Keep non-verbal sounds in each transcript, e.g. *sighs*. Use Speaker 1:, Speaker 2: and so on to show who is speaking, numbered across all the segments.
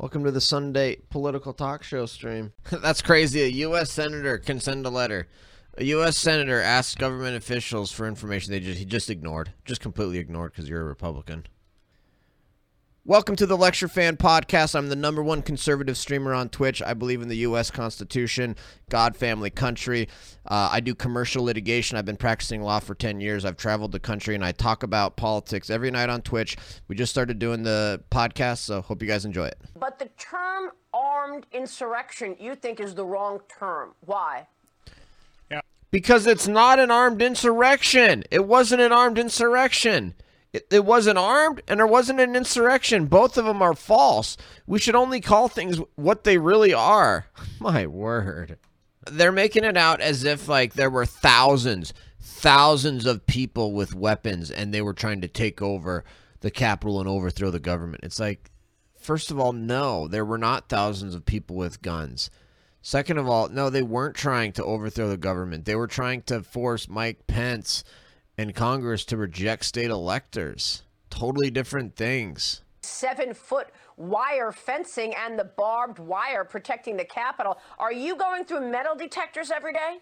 Speaker 1: Welcome to the Sunday political talk show stream. *laughs* That's crazy. A U.S. senator can send a letter. A U.S. senator asks government officials for information they just he just ignored, just completely ignored because you're a Republican. Welcome to the Lecture Fan Podcast. I'm the number one conservative streamer on Twitch. I believe in the U.S. Constitution, God, family, country. Uh, I do commercial litigation. I've been practicing law for 10 years. I've traveled the country and I talk about politics every night on Twitch. We just started doing the podcast, so hope you guys enjoy it.
Speaker 2: But the term armed insurrection you think is the wrong term. Why? Yeah.
Speaker 1: Because it's not an armed insurrection. It wasn't an armed insurrection. It, it wasn't armed and there wasn't an insurrection. Both of them are false. We should only call things what they really are. *laughs* My word. They're making it out as if like there were thousands, thousands of people with weapons and they were trying to take over the capital and overthrow the government. It's like, first of all, no, there were not thousands of people with guns. Second of all, no, they weren't trying to overthrow the government. They were trying to force Mike Pence and Congress to reject state electors. Totally different things.
Speaker 2: Seven foot wire fencing and the barbed wire protecting the Capitol. Are you going through metal detectors every day?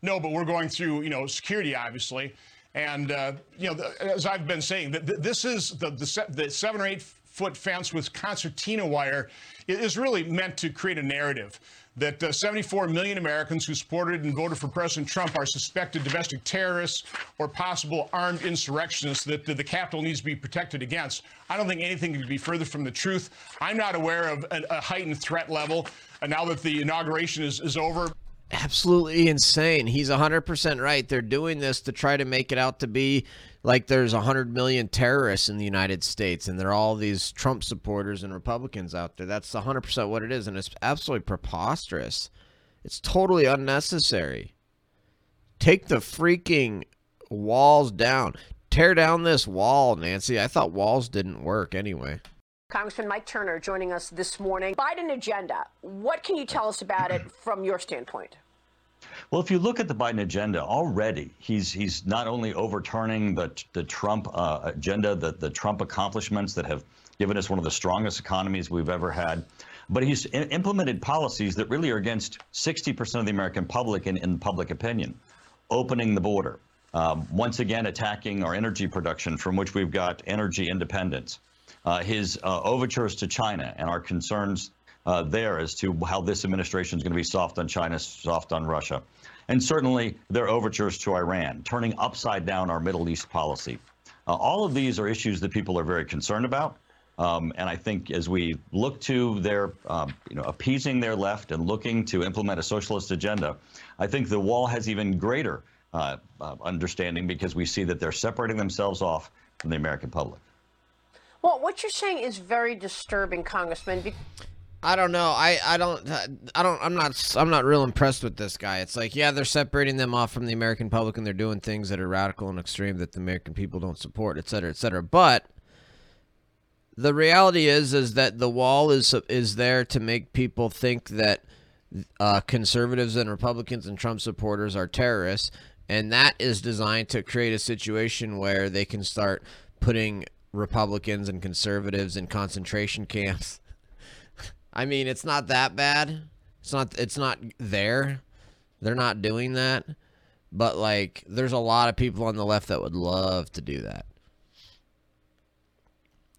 Speaker 3: No, but we're going through, you know, security, obviously. And, uh, you know, the, as I've been saying, that this is the, the, the seven or eight foot fence with concertina wire is really meant to create a narrative that uh, 74 million Americans who supported and voted for President Trump are suspected domestic terrorists or possible armed insurrectionists that the, the Capitol needs to be protected against. I don't think anything could be further from the truth. I'm not aware of a, a heightened threat level uh, now that the inauguration is, is over
Speaker 1: absolutely insane. He's 100% right. They're doing this to try to make it out to be like there's 100 million terrorists in the United States and there are all these Trump supporters and Republicans out there. That's 100% what it is and it's absolutely preposterous. It's totally unnecessary. Take the freaking walls down. Tear down this wall, Nancy. I thought walls didn't work anyway.
Speaker 2: Congressman Mike Turner joining us this morning. Biden agenda. What can you tell us about it from your standpoint?
Speaker 4: Well, if you look at the Biden agenda already, he's he's not only overturning the the Trump uh, agenda, the the Trump accomplishments that have given us one of the strongest economies we've ever had, but he's implemented policies that really are against 60% of the American public in, in public opinion, opening the border, um, once again attacking our energy production from which we've got energy independence, uh, his uh, overtures to China and our concerns uh, there as to how this administration is going to be soft on China, soft on Russia. And certainly their overtures to Iran, turning upside down our Middle East policy. Uh, all of these are issues that people are very concerned about. Um, and I think as we look to their, um, you know, appeasing their left and looking to implement a socialist agenda, I think the wall has even greater uh, uh, understanding because we see that they're separating themselves off from the American public.
Speaker 2: Well, what you're saying is very disturbing, Congressman.
Speaker 1: I don't know. I, I don't I don't I'm not I'm not real impressed with this guy. It's like yeah, they're separating them off from the American public and they're doing things that are radical and extreme that the American people don't support, et cetera, et cetera. But the reality is is that the wall is is there to make people think that uh, conservatives and Republicans and Trump supporters are terrorists, and that is designed to create a situation where they can start putting Republicans and conservatives in concentration camps I mean, it's not that bad. It's not it's not there. They're not doing that. But like there's a lot of people on the left that would love to do that.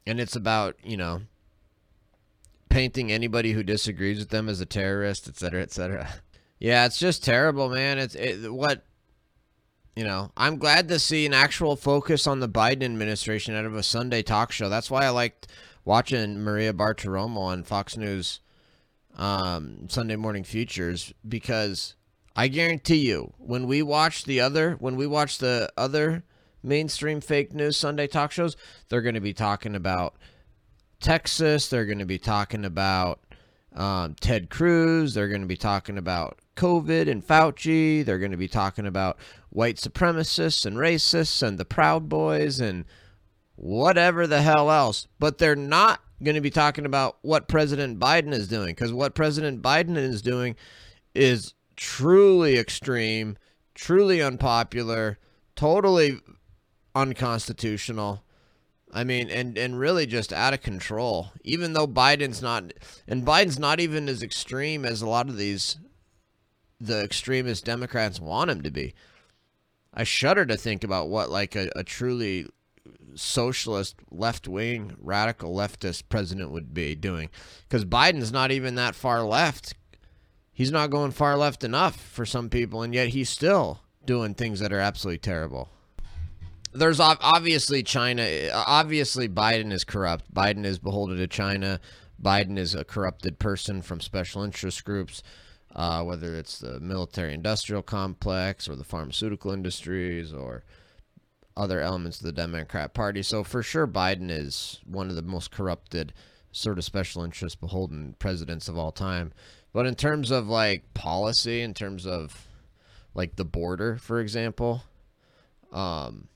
Speaker 1: And it's about, you know, painting anybody who disagrees with them as a terrorist, et cetera, et cetera. *laughs* Yeah, it's just terrible, man. It's it, what you know, I'm glad to see an actual focus on the Biden administration out of a Sunday talk show. That's why I liked watching Maria Bartiromo on Fox News um, Sunday Morning Futures because I guarantee you, when we watch the other, when we watch the other mainstream fake news Sunday talk shows, they're going to be talking about Texas. They're going to be talking about um, Ted Cruz. They're going to be talking about COVID and Fauci. They're going to be talking about white supremacists and racists and the Proud Boys and whatever the hell else. But they're not going to be talking about what President Biden is doing because what President Biden is doing is truly extreme, truly unpopular, totally unconstitutional. I mean, and and really just out of control. Even though Biden's not, and Biden's not even as extreme as a lot of these, the extremist Democrats want him to be. I shudder to think about what like a, a truly socialist, left wing, radical leftist president would be doing, because Biden's not even that far left. He's not going far left enough for some people, and yet he's still doing things that are absolutely terrible there's obviously China. Obviously, Biden is corrupt. Biden is beholden to China. Biden is a corrupted person from special interest groups, uh, whether it's the military industrial complex or the pharmaceutical industries or other elements of the Democrat Party. So, for sure, Biden is one of the most corrupted, sort of special interest beholden presidents of all time. But in terms of like policy, in terms of like the border, for example, um,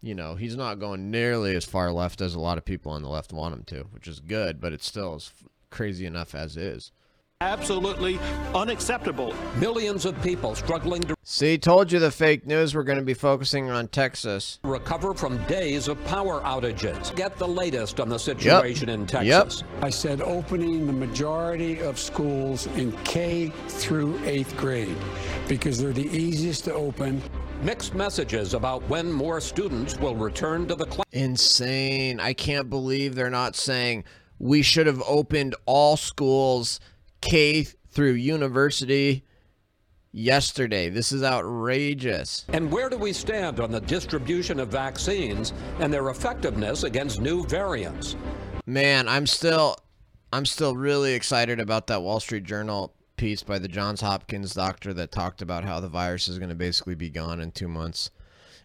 Speaker 1: you know, he's not going nearly as far left as a lot of people on the left want him to, which is good, but it still is crazy enough as is.
Speaker 5: Absolutely unacceptable.
Speaker 6: Millions of people struggling to
Speaker 1: see. Told you the fake news. We're going to be focusing on Texas.
Speaker 6: Recover from days of power outages. Get the latest on the situation
Speaker 1: yep.
Speaker 6: in Texas.
Speaker 1: Yep.
Speaker 7: I said opening the majority of schools in K through eighth grade because they're the easiest to open
Speaker 6: mixed messages about when more students will return to the class.
Speaker 1: Insane. I can't believe they're not saying we should have opened all schools K through university yesterday. This is outrageous.
Speaker 6: And where do we stand on the distribution of vaccines and their effectiveness against new variants?
Speaker 1: Man, I'm still I'm still really excited about that Wall Street Journal piece by the Johns Hopkins doctor that talked about how the virus is going to basically be gone in 2 months.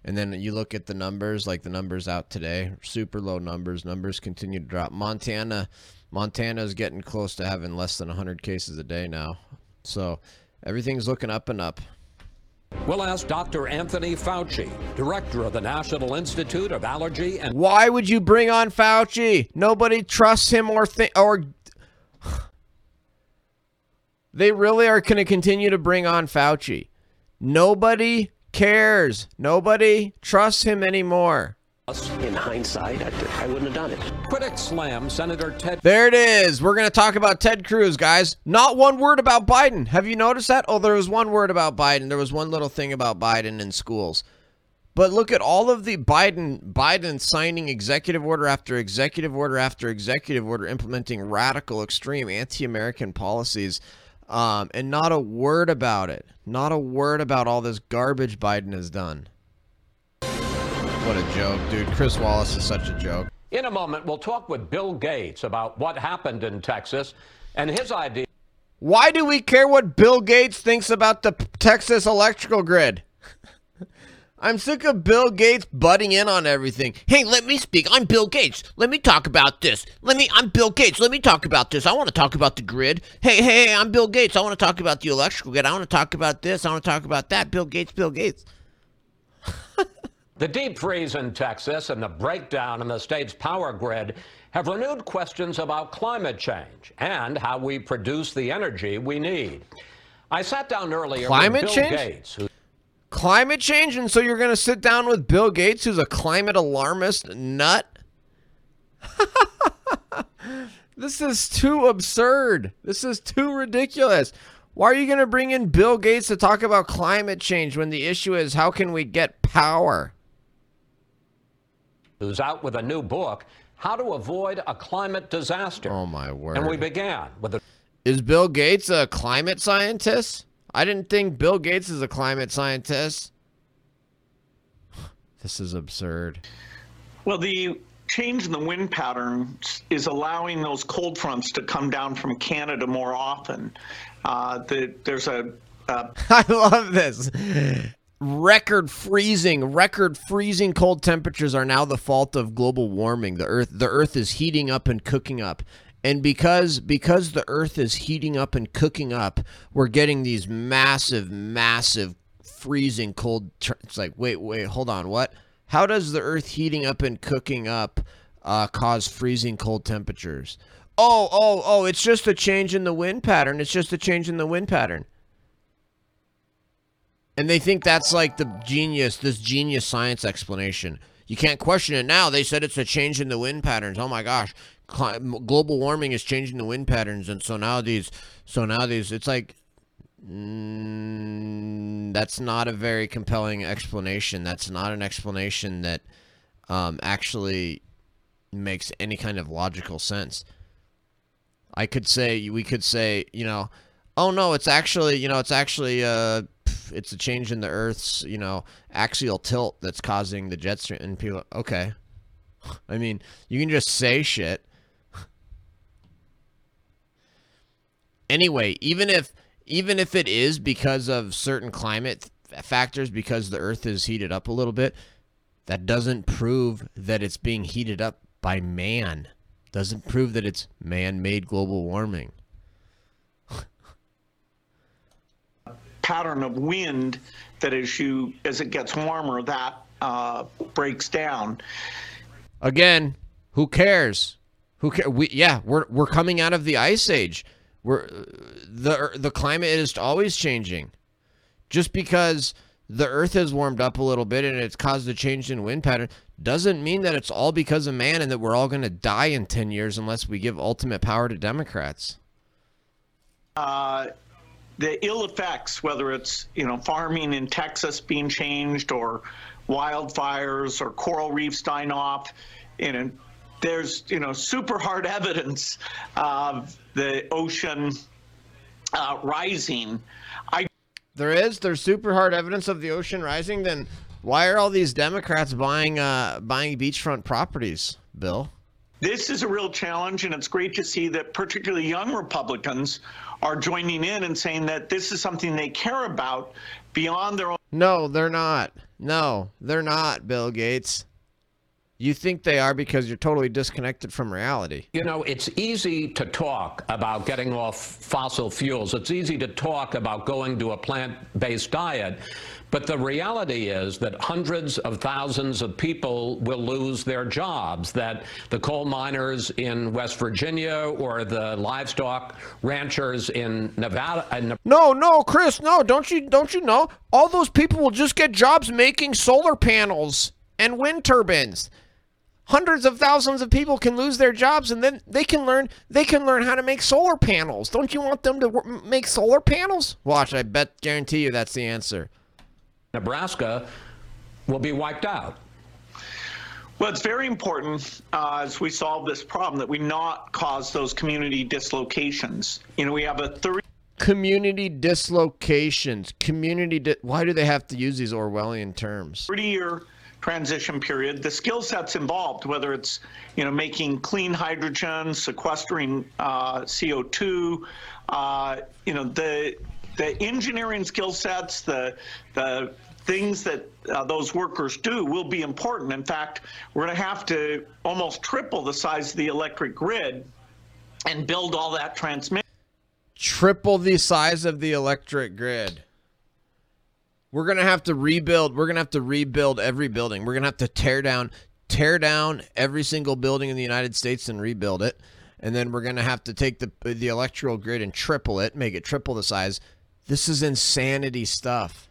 Speaker 1: And then you look at the numbers, like the numbers out today, super low numbers. Numbers continue to drop. Montana Montana is getting close to having less than 100 cases a day now. So everything's looking up and up.
Speaker 6: We'll ask Dr. Anthony Fauci, director of the National Institute of Allergy and.
Speaker 1: Why would you bring on Fauci? Nobody trusts him or think or. *sighs* they really are going to continue to bring on Fauci. Nobody cares. Nobody trusts him anymore.
Speaker 8: In hindsight, I, I, wouldn't have done it.
Speaker 6: Critics slam Senator Ted.
Speaker 1: There it is. We're going to talk about Ted Cruz, guys. Not one word about Biden. Have you noticed that? Oh, there was one word about Biden. There was one little thing about Biden in schools. But look at all of the Biden Biden signing executive order after executive order after executive order implementing radical, extreme anti-American policies. Um, and not a word about it. Not a word about all this garbage Biden has done. What a joke, dude. Chris Wallace is such a joke.
Speaker 6: In a moment, we'll talk with Bill Gates about what happened in Texas and his idea.
Speaker 1: Why do we care what Bill Gates thinks about the Texas electrical grid? *laughs* I'm sick of Bill Gates butting in on everything. Hey, let me speak. I'm Bill Gates. Let me talk about this. Let me I'm Bill Gates. Let me talk about this. I want to talk about the grid. Hey, hey, I'm Bill Gates. I want to talk about the electrical grid. I want to talk about this. I want to talk about that. Bill Gates, Bill Gates.
Speaker 6: The deep freeze in Texas and the breakdown in the state's power grid have renewed questions about climate change and how we produce the energy we need. I sat down earlier
Speaker 1: climate
Speaker 6: with Bill
Speaker 1: change?
Speaker 6: Gates. Who-
Speaker 1: climate change? And so you're going to sit down with Bill Gates, who's a climate alarmist nut? *laughs* this is too absurd. This is too ridiculous. Why are you going to bring in Bill Gates to talk about climate change when the issue is how can we get power?
Speaker 6: who's out with a new book, How to Avoid a Climate Disaster.
Speaker 1: Oh, my word.
Speaker 6: And we began with a.
Speaker 1: Is Bill Gates a climate scientist? I didn't think Bill Gates is a climate scientist. *sighs* This is absurd.
Speaker 9: Well, the change in the wind patterns is allowing those cold fronts to come down from Canada more often. Uh, the, there's a. Uh... *laughs*
Speaker 1: I love this record freezing record freezing cold temperatures are now the fault of global warming the earth the earth is heating up and cooking up and because because the earth is heating up and cooking up we're getting these massive massive freezing cold it's like wait wait hold on what how does the earth heating up and cooking up uh, cause freezing cold temperatures oh oh oh it's just a change in the wind pattern it's just a change in the wind pattern and they think that's like the genius, this genius science explanation. You can't question it now. They said it's a change in the wind patterns. Oh my gosh, global warming is changing the wind patterns, and so now these, so now these, it's like, mm, that's not a very compelling explanation. That's not an explanation that um, actually makes any kind of logical sense. I could say we could say, you know, oh no, it's actually, you know, it's actually uh it's a change in the Earth's, you know, axial tilt that's causing the jet stream and people okay. I mean, you can just say shit. Anyway, even if even if it is because of certain climate factors because the earth is heated up a little bit, that doesn't prove that it's being heated up by man. Doesn't prove that it's man-made global warming.
Speaker 9: pattern of wind that as you as it gets warmer that uh, breaks down.
Speaker 1: Again, who cares? Who care? We yeah, we're we're coming out of the ice age. We're the the climate is always changing. Just because the earth has warmed up a little bit and it's caused a change in wind pattern doesn't mean that it's all because of man and that we're all going to die in 10 years unless we give ultimate power to Democrats.
Speaker 9: Uh, the ill effects, whether it's you know farming in Texas being changed or wildfires or coral reefs dying off, know, there's you know super hard evidence of the ocean uh, rising. I
Speaker 1: There is. There's super hard evidence of the ocean rising. Then why are all these Democrats buying uh, buying beachfront properties, Bill?
Speaker 9: This is a real challenge, and it's great to see that particularly young Republicans are joining in and saying that this is something they care about beyond their own.
Speaker 1: No, they're not. No, they're not, Bill Gates. You think they are because you're totally disconnected from reality.
Speaker 6: You know, it's easy to talk about getting off fossil fuels. It's easy to talk about going to a plant based diet. But the reality is that hundreds of thousands of people will lose their jobs, that the coal miners in West Virginia or the livestock ranchers in Nevada. In
Speaker 1: No, no, Chris, no, don't you don't you know? All those people will just get jobs making solar panels and wind turbines. Hundreds of thousands of people can lose their jobs and then they can learn they can learn how to make solar panels. Don't you want them to wor- make solar panels? Watch, I bet guarantee you that's the answer.
Speaker 6: Nebraska will be wiped out.
Speaker 9: Well, it's very important uh, as we solve this problem that we not cause those community dislocations. You know, we have a 30
Speaker 1: Community dislocations. Community di- Why do they have to use these Orwellian terms?
Speaker 9: 30 year transition period. The skill sets involved, whether it's you know making clean hydrogen, sequestering uh, CO2, uh, you know the the engineering skill sets, the the things that uh, those workers do will be important. In fact, we're going to have to almost triple the size of the electric grid and build all that transmission.
Speaker 1: Triple the size of the electric grid. We're gonna have to rebuild. We're gonna have to rebuild every building. We're gonna have to tear down, tear down every single building in the United States and rebuild it. And then we're gonna have to take the the electrical grid and triple it, make it triple the size. This is insanity stuff.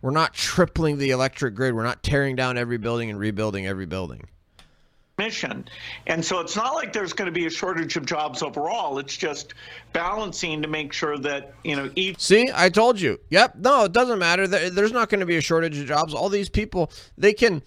Speaker 1: We're not tripling the electric grid. We're not tearing down every building and rebuilding every building.
Speaker 9: Mission. And so it's not like there's going to be a shortage of jobs overall. It's just balancing to make sure that, you know, each
Speaker 1: See, I told you. Yep. No, it doesn't matter. There's not going to be a shortage of jobs. All these people, they can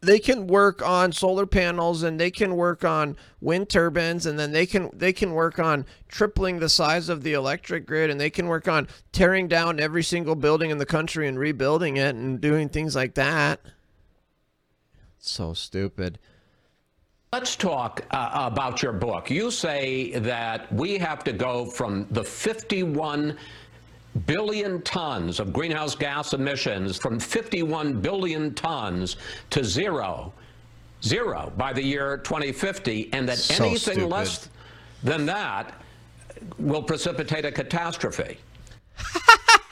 Speaker 1: they can work on solar panels and they can work on wind turbines and then they can they can work on tripling the size of the electric grid and they can work on tearing down every single building in the country and rebuilding it and doing things like that. So stupid.
Speaker 6: Let's talk uh, about your book. You say that we have to go from the 51 billion tons of greenhouse gas emissions, from 51 billion tons to zero, zero by the year 2050, and that
Speaker 1: So
Speaker 6: anything
Speaker 1: stupid.
Speaker 6: less than that will precipitate a catastrophe. *laughs*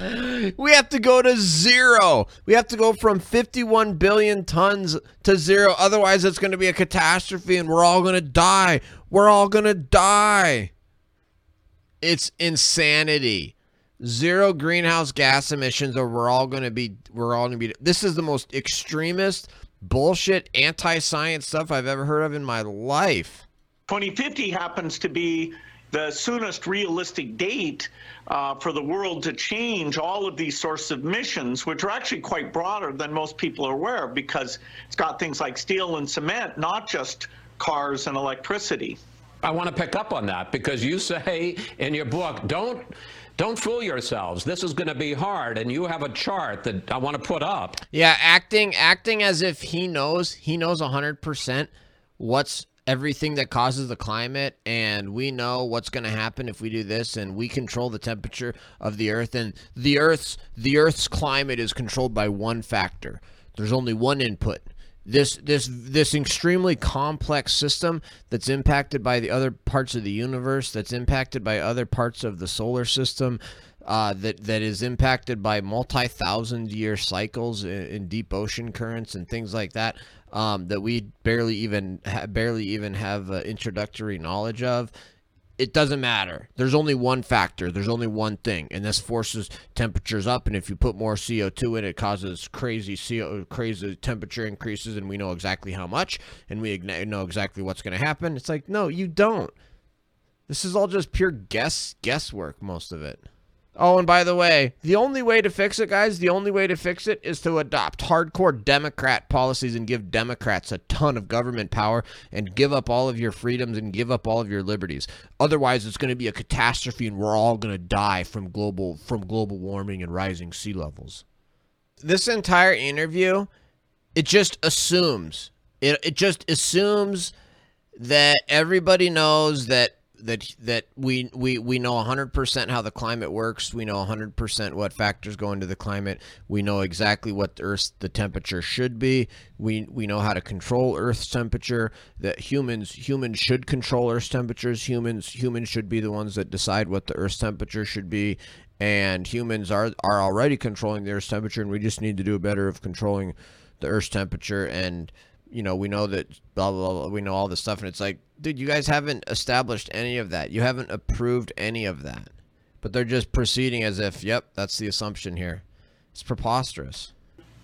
Speaker 6: *gasps*
Speaker 1: We have to go to zero. We have to go from 51 billion tons to zero. Otherwise, it's going to be a catastrophe and we're all going to die. We're all going to die. It's insanity. zero greenhouse gas emissions, or we're all going to be, we're all going to be. This is the most extremist bullshit, anti-science stuff I've ever heard of in my life.
Speaker 9: 2050 happens to be the soonest realistic date uh, for the world to change all of these sorts of missions, which are actually quite broader than most people are aware of because it's got things like steel and cement, not just cars and electricity.
Speaker 6: I want to pick up on that because you say in your book, don't don't fool yourselves. This is going to be hard, and you have a chart that I want to put up.
Speaker 1: Yeah, acting acting as if he knows he knows hundred percent what's everything that causes the climate and we know what's going to happen if we do this and we control the temperature of the earth and the earth's the earth's climate is controlled by one factor. There's only one input. This this this extremely complex system that's impacted by the other parts of the universe that's impacted by other parts of the solar system uh, that that is impacted by multi-thousand year cycles in, in, deep ocean currents and things like that um, that we barely even ha- barely even have uh, introductory knowledge of. It doesn't matter. There's only one factor. There's only one thing, and this forces temperatures up. And if you put more CO2 in, it causes crazy CO, crazy temperature increases, and we know exactly how much, and we know exactly what's going to happen. It's like, no, you don't. This is all just pure guess guesswork. Most of it. Oh, and by the way, the only way to fix it, guys, the only way to fix it is to adopt hardcore Democrat policies and give Democrats a ton of government power and give up all of your freedoms and give up all of your liberties. Otherwise, it's going to be a catastrophe and we're all going to die from global from global warming and rising sea levels. This entire interview, it just assumes it it just assumes that everybody knows that that that we we we know 100% how the climate works. We know 100% what factors go into the climate. We know exactly what the earth's the temperature should be. We we know how to control earth's temperature that humans humans should control earth's temperatures. Humans humans should be the ones that decide what the earth's temperature should be. And humans are are already controlling the earth's temperature and we just need to do better of controlling the earth's temperature. And you know we know that blah blah blah we know all this stuff and it's like dude, you guys haven't established any of that. You haven't approved any of that. But they're just proceeding as if, yep, that's the assumption here. It's preposterous.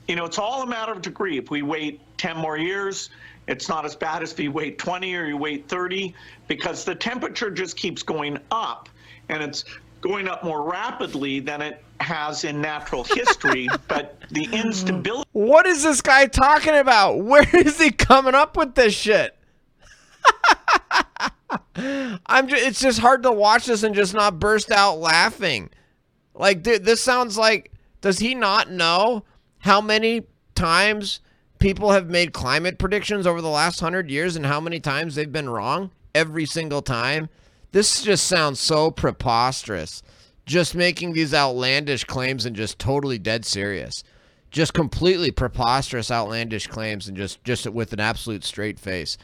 Speaker 9: You know, it's all a matter of degree. If we wait 10 more years, it's not as bad as if you wait 20 or you wait 30 because the temperature just keeps going up and it's going up more rapidly than it has in natural history. *laughs* but the instability.
Speaker 1: What is this guy talking about? *laughs* Where is he coming up with this shit? *laughs* I'm just, it's just hard to watch this and just not burst out laughing. Like dude, this sounds like does he not know how many times people have made climate predictions over the last 100 years and how many times they've been wrong every single time? This just sounds so preposterous. Just making these outlandish claims and just totally dead serious. Just completely preposterous outlandish claims and just just with an absolute straight face.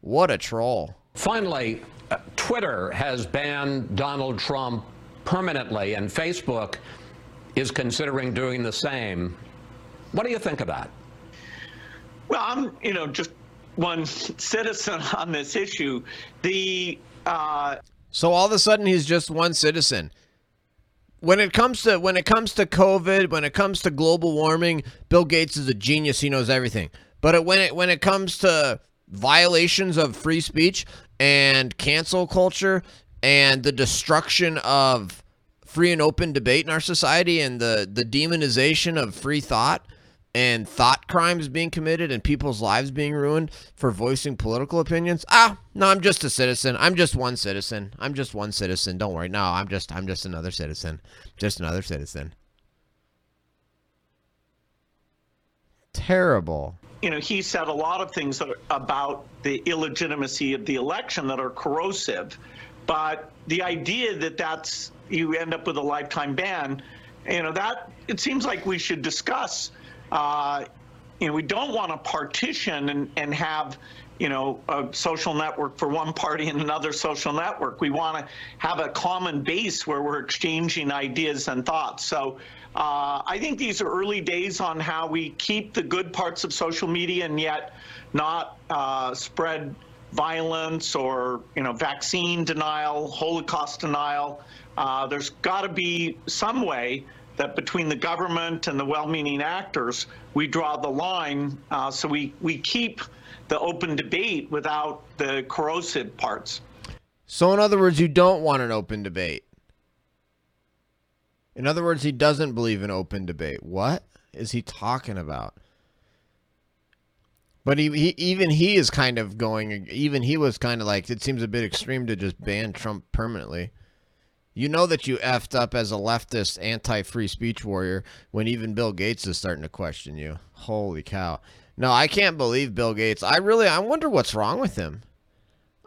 Speaker 1: What a troll.
Speaker 6: Finally, uh, Twitter has banned Donald Trump permanently, and Facebook is considering doing the same. What do you think of that?
Speaker 9: Well, I'm, you know, just one *laughs* citizen on this issue. The uh...
Speaker 1: so all of a sudden he's just one citizen. When it comes to when it comes to COVID, when it comes to global warming, Bill Gates is a genius. He knows everything. But when it when it comes to violations of free speech and cancel culture and the destruction of free and open debate in our society and the, the demonization of free thought and thought crimes being committed and people's lives being ruined for voicing political opinions. Ah, no, I'm just a citizen. I'm just one citizen. I'm just one citizen. Don't worry. No, I'm just I'm just another citizen. Just another citizen. Terrible
Speaker 9: you know, he said a lot of things about the illegitimacy of the election that are corrosive. But the idea that that's you end up with a lifetime ban, you know, that it seems like we should discuss. Uh, you know, we don't want to partition and, and have, you know, a social network for one party and another social network. We want to have a common base where we're exchanging ideas and thoughts. So uh, I think these are early days on how we keep the good parts of social media and yet not uh, spread violence or you know vaccine denial, Holocaust denial. Uh, there's got to be some way that between the government and the well-meaning actors, we draw the line uh, so we we keep the open debate without the corrosive parts.
Speaker 1: So, in other words, you don't want an open debate. In other words, he doesn't believe in open debate. What is he talking about? But he, he even he is kind of going. Even he was kind of like it seems a bit extreme to just ban Trump permanently. You know that you effed up as a leftist anti-free speech warrior when even Bill Gates is starting to question you. Holy cow. No, I can't believe Bill Gates. I really I wonder what's wrong with him.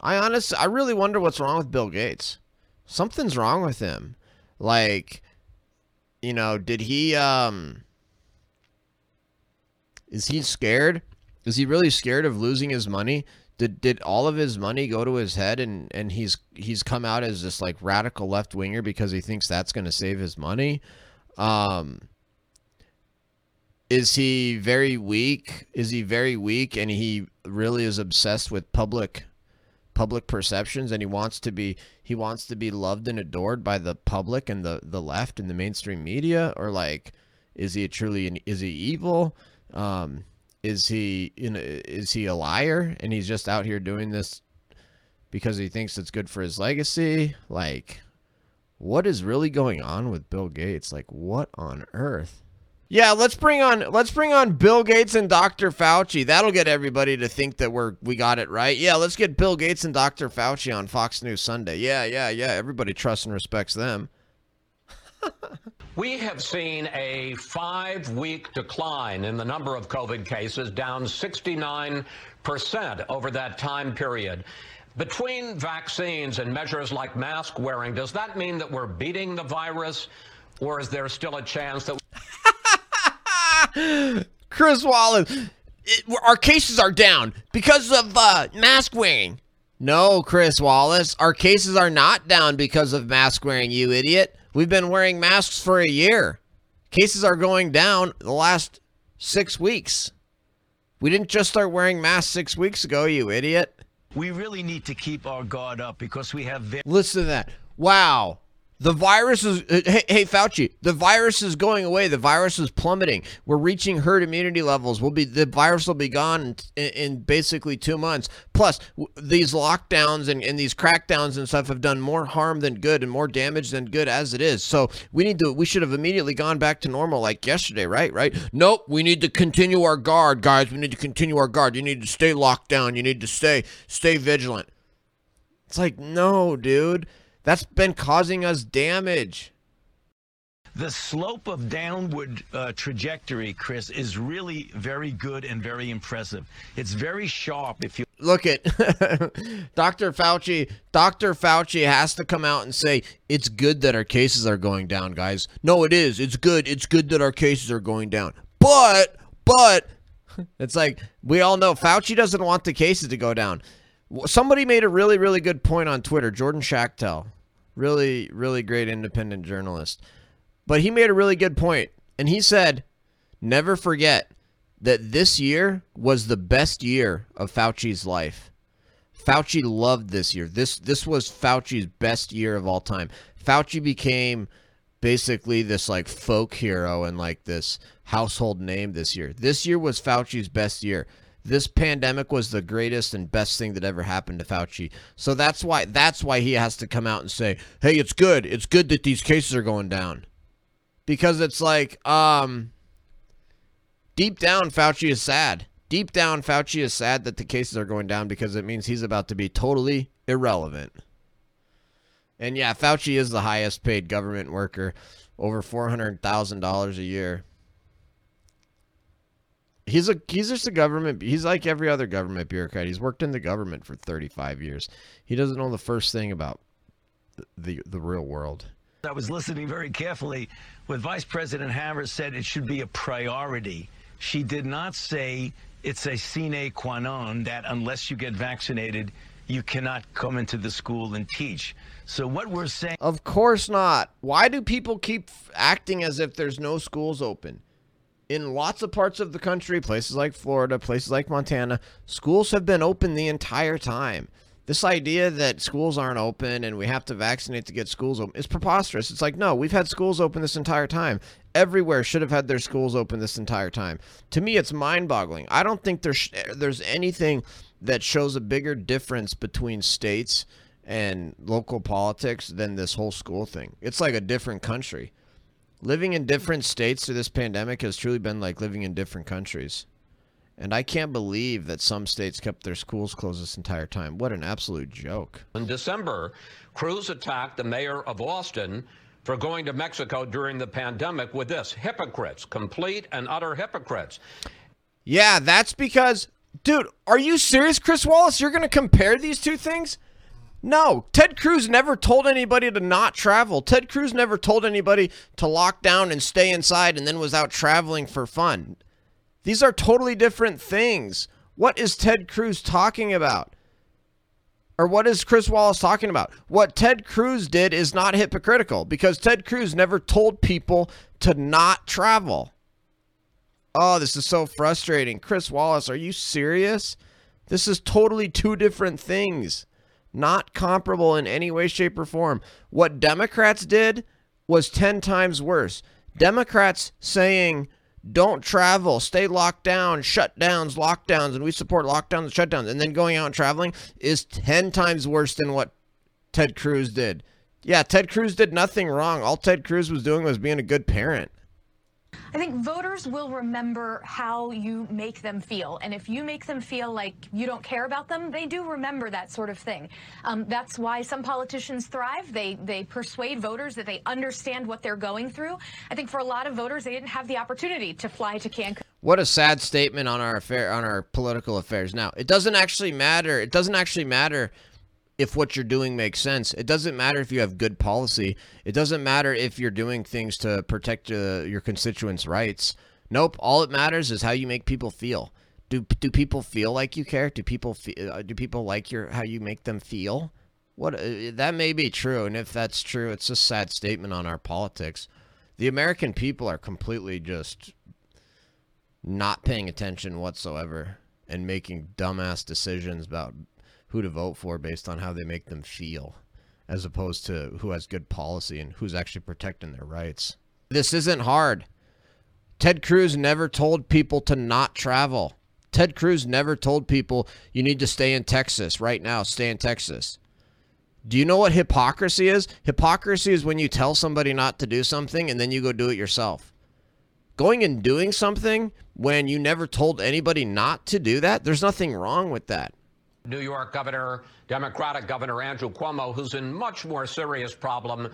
Speaker 1: I honestly I really wonder what's wrong with Bill Gates. Something's wrong with him. Like you know, did he um is he scared? Is he really scared of losing his money? Did did all of his money go to his head and and he's he's come out as this like radical left winger because he thinks that's going to save his money? Um is he very weak? Is he very weak and he really is obsessed with public public perceptions and he wants to be he wants to be loved and adored by the public and the the left and the mainstream media or like is he truly an, is he evil? Um is he you know is he a liar and he's just out here doing this because he thinks it's good for his legacy? Like what is really going on with Bill Gates? Like what on earth? Yeah, let's bring on let's bring on Bill Gates and Dr. Fauci. That'll get everybody to think that we're we got it right. Yeah, let's get Bill Gates and Dr. Fauci on Fox News Sunday. Yeah, yeah, yeah. Everybody trusts and respects them.
Speaker 6: We have seen a five week decline in the number of COVID cases, down 69% over that time period. Between vaccines and measures like mask wearing, does that mean that we're beating the virus, or is there still a chance that. *laughs*
Speaker 1: Chris Wallace, it, our cases are down because of uh, mask wearing. No, Chris Wallace, our cases are not down because of mask wearing, you idiot. We've been wearing masks for a year. Cases are going down the last six weeks. We didn't just start wearing masks six weeks ago, you idiot.
Speaker 10: We really need to keep our guard up because we have.
Speaker 1: Listen to that. Wow. The virus is, uh, hey, hey, Fauci, the virus is going away. The virus is plummeting. We're reaching herd immunity levels. We'll be, the virus will be gone in, in basically two months. Plus, these lockdowns and, and these crackdowns and stuff have done more harm than good and more damage than good as it is. So we need to, we should have immediately gone back to normal like yesterday, right? Right? Nope. We need to continue our guard, guys. We need to continue our guard. You need to stay locked down. You need to stay, stay vigilant. It's like, no, dude. That's been causing us damage.
Speaker 10: The slope of downward uh, trajectory, Chris, is really very good and very impressive. It's very sharp if you
Speaker 1: look at *laughs* Dr. Fauci. Dr. Fauci has to come out and say it's good that our cases are going down, guys. No, it is. It's good. It's good that our cases are going down. But, but, *laughs* it's like we all know Fauci doesn't want the cases to go down. Somebody made a really, really good point on Twitter. Jordan Schachtel, really, really great independent journalist. But he made a really good point, and he said, "Never forget that this year was the best year of Fauci's life. Fauci loved this year. This this was Fauci's best year of all time. Fauci became basically this like folk hero and like this household name this year. This year was Fauci's best year this pandemic was the greatest and best thing that ever happened to Fauci. So that's why that's why he has to come out and say, "Hey, it's good. It's good that these cases are going down." Because it's like um deep down Fauci is sad. Deep down Fauci is sad that the cases are going down because it means he's about to be totally irrelevant. And yeah, Fauci is the highest paid government worker, over $400,000 a year he's a he's just a government he's like every other government bureaucrat. He's worked in the government for 35 years. He doesn't know the first thing about the the, the real world.
Speaker 10: I was listening very carefully. When vice president harris said it should be a priority. She did not say it's a sine qua non that unless you get vaccinated you cannot come into the school and teach. So what we're saying
Speaker 1: of course not. Why do people keep acting as if there's no schools open in lots of parts of the country, places like Florida, places like Montana, schools have been open the entire time. This idea that schools aren't open and we have to vaccinate to get schools open is preposterous. It's like, no, we've had schools open this entire time. Everywhere should have had their schools open this entire time. To me, it's mind boggling. I don't think there's, there's anything that shows a bigger difference between states and local politics than this whole school thing. It's like a different country. Living in different states through this pandemic has truly been like living in different countries. And I can't believe that some states kept their schools closed this entire time. What an absolute joke.
Speaker 6: In December, Cruz attacked the mayor of Austin for going to Mexico during the pandemic with this hypocrites, complete and utter hypocrites.
Speaker 1: Yeah, that's because, dude, are you serious, Chris Wallace? You're going to compare these two things? No, Ted Cruz never told anybody to not travel. Ted Cruz never told anybody to lock down and stay inside and then was out traveling for fun. These are totally different things. What is Ted Cruz talking about? Or what is Chris Wallace talking about? What Ted Cruz did is not hypocritical because Ted Cruz never told people to not travel. Oh, this is so frustrating. Chris Wallace, are you serious? This is totally two different things, not comparable in any way, shape, or form. What Democrats did was 10 times worse. Democrats saying, don't travel, stay locked down, shutdowns, lockdowns, and we support lockdowns and shutdowns, and then going out and traveling is 10 times worse than what Ted Cruz did. Yeah, Ted Cruz did nothing wrong. All Ted Cruz was doing was being a good parent.
Speaker 11: I think voters will remember how you make them feel. And if you make them feel like you don't care about them, they do remember that sort of thing. Um, that's why some politicians thrive. They, they persuade voters that they understand what they're going through. I think for a lot of voters, they didn't have the opportunity to fly to Cancun.
Speaker 1: What a sad statement on our affair on our political affairs. Now, it doesn't actually matter. It doesn't actually matter if what you're doing makes sense. It doesn't matter if you have good policy. It doesn't matter if you're doing things to protect uh, your constituents' rights. Nope. All it matters is how you make people feel. Do do people feel like you care? Do people feel, uh, do people like your how you make them feel? What uh, that may be true, and if that's true, it's a sad statement on our politics. The American people are completely just not paying attention whatsoever and making dumbass decisions about who to vote for based on how they make them feel, as opposed to who has good policy and who's actually protecting their rights. This isn't hard. Ted Cruz never told people to not travel. Ted Cruz never told people you need to stay in Texas right now, stay in Texas. Do you know what hypocrisy is? Hypocrisy is when you tell somebody not to do something and then you go do it yourself. Going and doing something when you never told anybody not to do that, there's nothing wrong with that.
Speaker 6: New York Governor, Democratic Governor Andrew Cuomo, who's in much more serious problem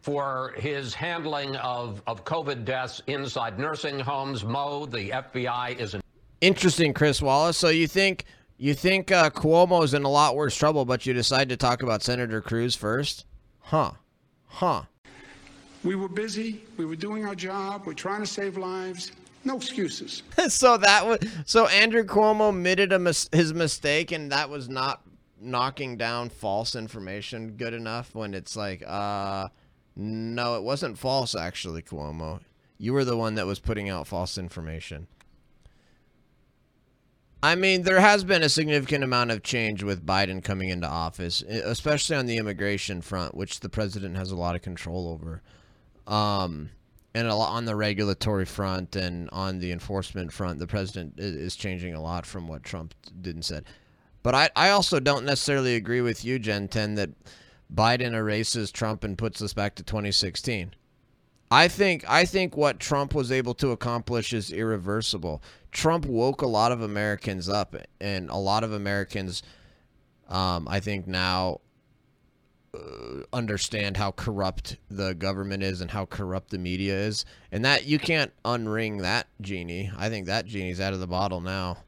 Speaker 6: for his handling of, of COVID deaths inside nursing homes. Mo, the FBI is in.
Speaker 1: Interesting, Chris Wallace. So you think you think uh, Cuomo's in a lot worse trouble, but you decide to talk about Senator Cruz first? Huh? Huh?
Speaker 7: We were busy. We were doing our job. We're trying to save lives. No excuses. *laughs*
Speaker 1: so that was so Andrew Cuomo admitted mis- his mistake, and that was not knocking down false information good enough. When it's like, uh, no, it wasn't false. Actually, Cuomo, you were the one that was putting out false information. I mean, there has been a significant amount of change with Biden coming into office, especially on the immigration front, which the president has a lot of control over. Um, and a lot on the regulatory front and on the enforcement front, the president is changing a lot from what Trump did and said. But I, I also don't necessarily agree with you, Gen 10, that Biden erases Trump and puts us back to 2016. I think I think what Trump was able to accomplish is irreversible. Trump woke a lot of Americans up, and a lot of Americans, um, I think now understand how corrupt the government is and how corrupt the media is, and that you can't unring that genie. I think that genie's out of the bottle now.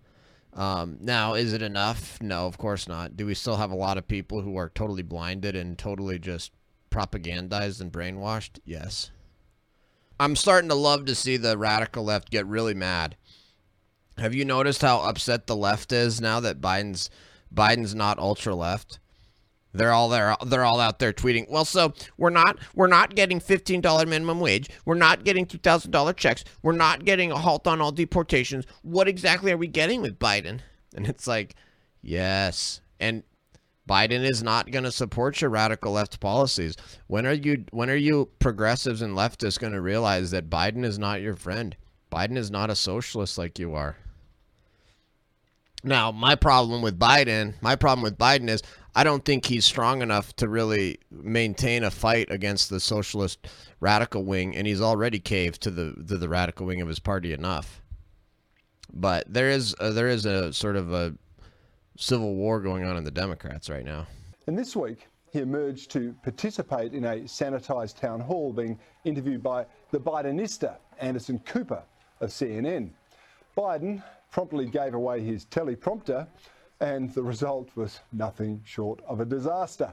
Speaker 1: Um, now, is it enough? No, of course not. Do we still have a lot of people who are totally blinded and totally just propagandized and brainwashed? Yes. I'm starting to love to see the radical left get really mad. Have you noticed how upset the left is now that Biden's Biden's not ultra left? They're all there. They're all out there tweeting. Well, so we're not we're not getting fifteen dollar minimum wage. We're not getting two thousand dollar checks. We're not getting a halt on all deportations. What exactly are we getting with Biden? And it's like, yes. And Biden is not going to support your radical left policies. When are you when are you progressives and leftists going to realize that Biden is not your friend? Biden is not a socialist like you are. Now, my problem with Biden, my problem with Biden is I don't think he's strong enough to really maintain a fight against the socialist radical wing, and he's already caved to the to the radical wing of his party enough. But there is a, there is a sort of a civil war going on in the Democrats right now.
Speaker 12: And this week, he emerged to participate in a sanitised town hall being interviewed by the Bidenista, Anderson Cooper of CNN. Biden promptly gave away his teleprompter, and the result was nothing short of a disaster.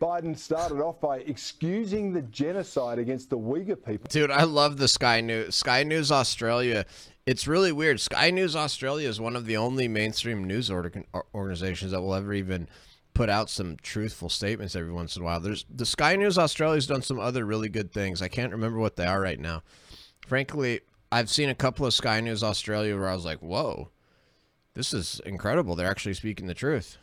Speaker 12: Biden started off by excusing the genocide against the Uyghur people.
Speaker 1: Dude, I love the Sky News. Sky News Australia. It's really weird. Sky News Australia is one of the only mainstream news org- organizations that will ever even put out some truthful statements every once in a while. There's the Sky News Australia's done some other really good things. I can't remember what they are right now. Frankly, I've seen a couple of Sky News Australia where I was like, "Whoa, this is incredible. They're actually speaking the truth."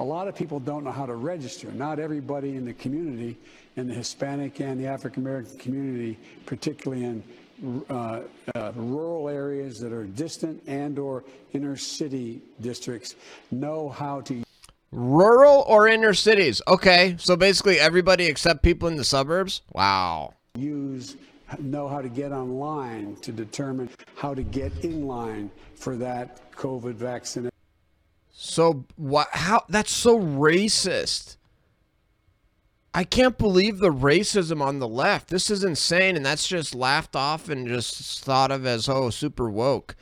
Speaker 7: A lot of people don't know how to register. Not everybody in the community, in the Hispanic and the African American community, particularly in uh, uh, rural areas that are distant and or inner city districts, know how to
Speaker 1: Rural or inner cities? Okay, so basically everybody except people in the suburbs. Wow.
Speaker 7: use know how to get online to determine how to get in line for that COVID vaccination.
Speaker 1: So what? How? That's so racist. I can't believe the racism on the left. This is insane, and that's just laughed off and just thought of as oh super woke.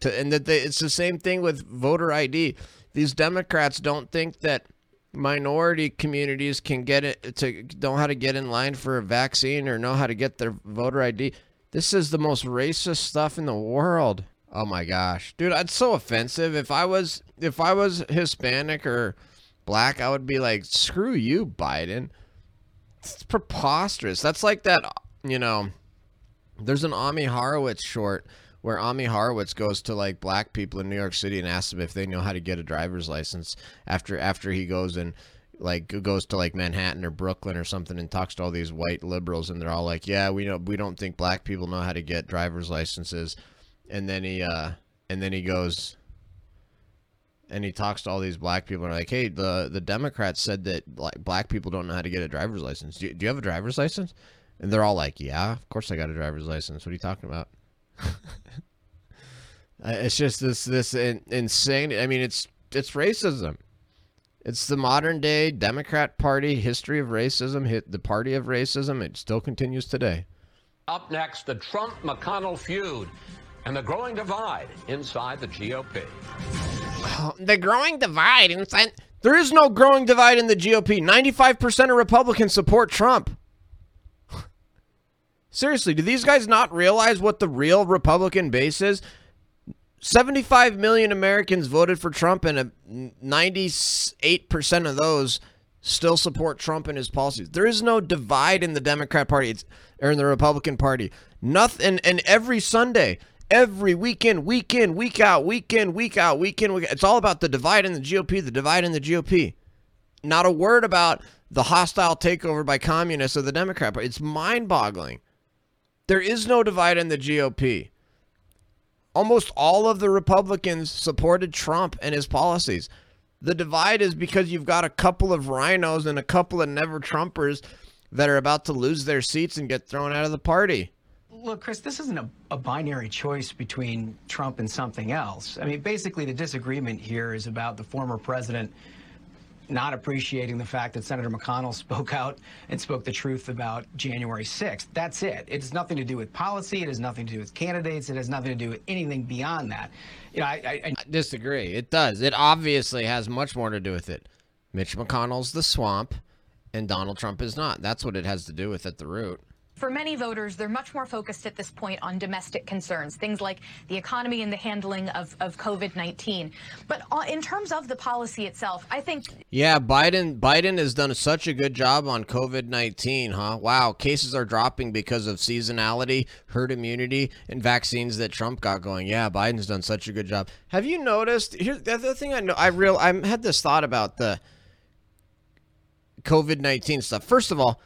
Speaker 1: To, and that they, it's the same thing with voter ID. These Democrats don't think that minority communities can get it to know how to get in line for a vaccine or know how to get their voter ID. This is the most racist stuff in the world. Oh my gosh, dude, it's so offensive. If I was if I was Hispanic or black, I would be like, "Screw you, Biden." It's preposterous. That's like that, you know. There's an Ami Horowitz short where Ami Horowitz goes to like black people in New York City and asks them if they know how to get a driver's license after after he goes and like goes to like Manhattan or Brooklyn or something and talks to all these white liberals and they're all like, "Yeah, we know we don't think black people know how to get driver's licenses." And then he uh and then he goes and he talks to all these black people and are like, "Hey, the the Democrats said that like black people don't know how to get a driver's license. Do do you have a driver's license?" And they're all like, "Yeah, of course I got a driver's license. What are you talking about?" *laughs* it's just this this in, insane. I mean, it's it's racism. It's the modern day Democrat Party history of racism. Hit the party of racism. It still continues today.
Speaker 6: Up next, the Trump McConnell feud and the growing divide inside the GOP. *sighs*
Speaker 1: the growing divide inside. There is no growing divide in the GOP. 95% of Republicans support Trump. Seriously, do these guys not realize what the real Republican base is? 75 million Americans voted for Trump, and 98% of those still support Trump and his policies. There is no divide in the Democrat Party or in the Republican Party. Nothing. And every Sunday, every weekend, week in, week out, week in, week out, week in, week it's all about the divide in the GOP, the divide in the GOP. Not a word about the hostile takeover by communists of the Democrat Party. It's mind boggling. There is no divide in the GOP. Almost all of the Republicans supported Trump and his policies. The divide is because you've got a couple of RINOs and a couple of never Trumpers that are about to lose their seats and get thrown out of the party.
Speaker 13: Look, Chris, this isn't a, a, binary choice between Trump and something else. I mean, basically, the disagreement here is about the former president not appreciating the fact that Senator McConnell *laughs* spoke out and spoke the truth about January 6th. That's it. It has nothing to do with policy. It has nothing to do with candidates. It has nothing to do with anything beyond that. You know, I, I, I
Speaker 1: disagree. It does. It obviously has much more to do with it. Mitch McConnell's the swamp, and Donald Trump is not. That's what it has to do with at the root.
Speaker 11: For many voters, they're much more focused at this point on domestic concerns, things like the economy and the handling of, of COVID 19. But uh, in terms of the policy itself, I think.
Speaker 1: Yeah, Biden Biden has done such a good job on COVID 19, huh? Wow, cases are dropping because of seasonality, herd immunity, and vaccines that Trump got going. Yeah, Biden's done such a good job. Have you noticed? Here's the other thing I know. I real I had this thought about the COVID 19 stuff. First of all,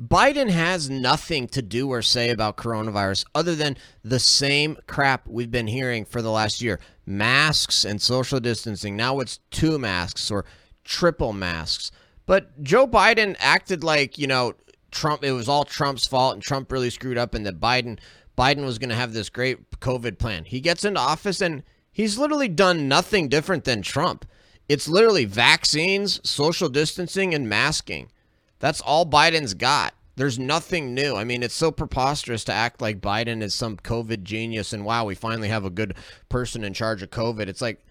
Speaker 1: Biden has nothing to do or say about coronavirus other than the same crap we've been hearing for the last year masks and social distancing. Now it's two masks or triple masks. But Joe Biden acted like, you know, Trump, it was all Trump's fault and Trump really screwed up and that Biden. Biden was going to have this great COVID plan. He gets into office and he's literally done nothing different than Trump. It's literally vaccines, social distancing, and masking. That's all Biden's got. There's nothing new. I mean, it's so preposterous to act like Biden is some COVID genius and wow, we finally have a good person in charge of COVID. It's like,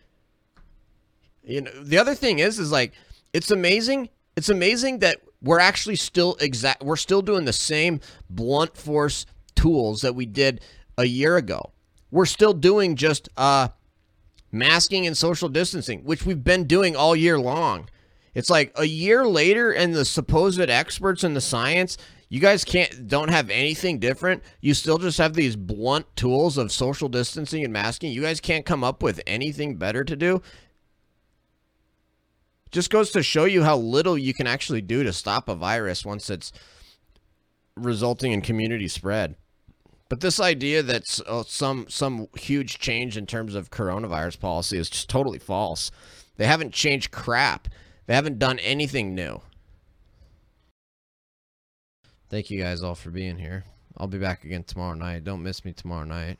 Speaker 1: you know, the other thing is, is like, it's amazing. It's amazing that we're actually still exact. We're still doing the same blunt force tools that we did a year ago. We're still doing just uh, masking and social distancing, which we've been doing all year long. It's like a year later, and the supposed experts in the science, you guys can't don't have anything different. You still just have these blunt tools of social distancing and masking. You guys can't come up with anything better to do. Just goes to show you how little you can actually do to stop a virus once it's resulting in community spread. But this idea that uh, some some huge change in terms of coronavirus policy is just totally false. They haven't changed crap. They haven't done anything new. Thank you guys all for being here. I'll be back again tomorrow night. Don't miss me tomorrow night.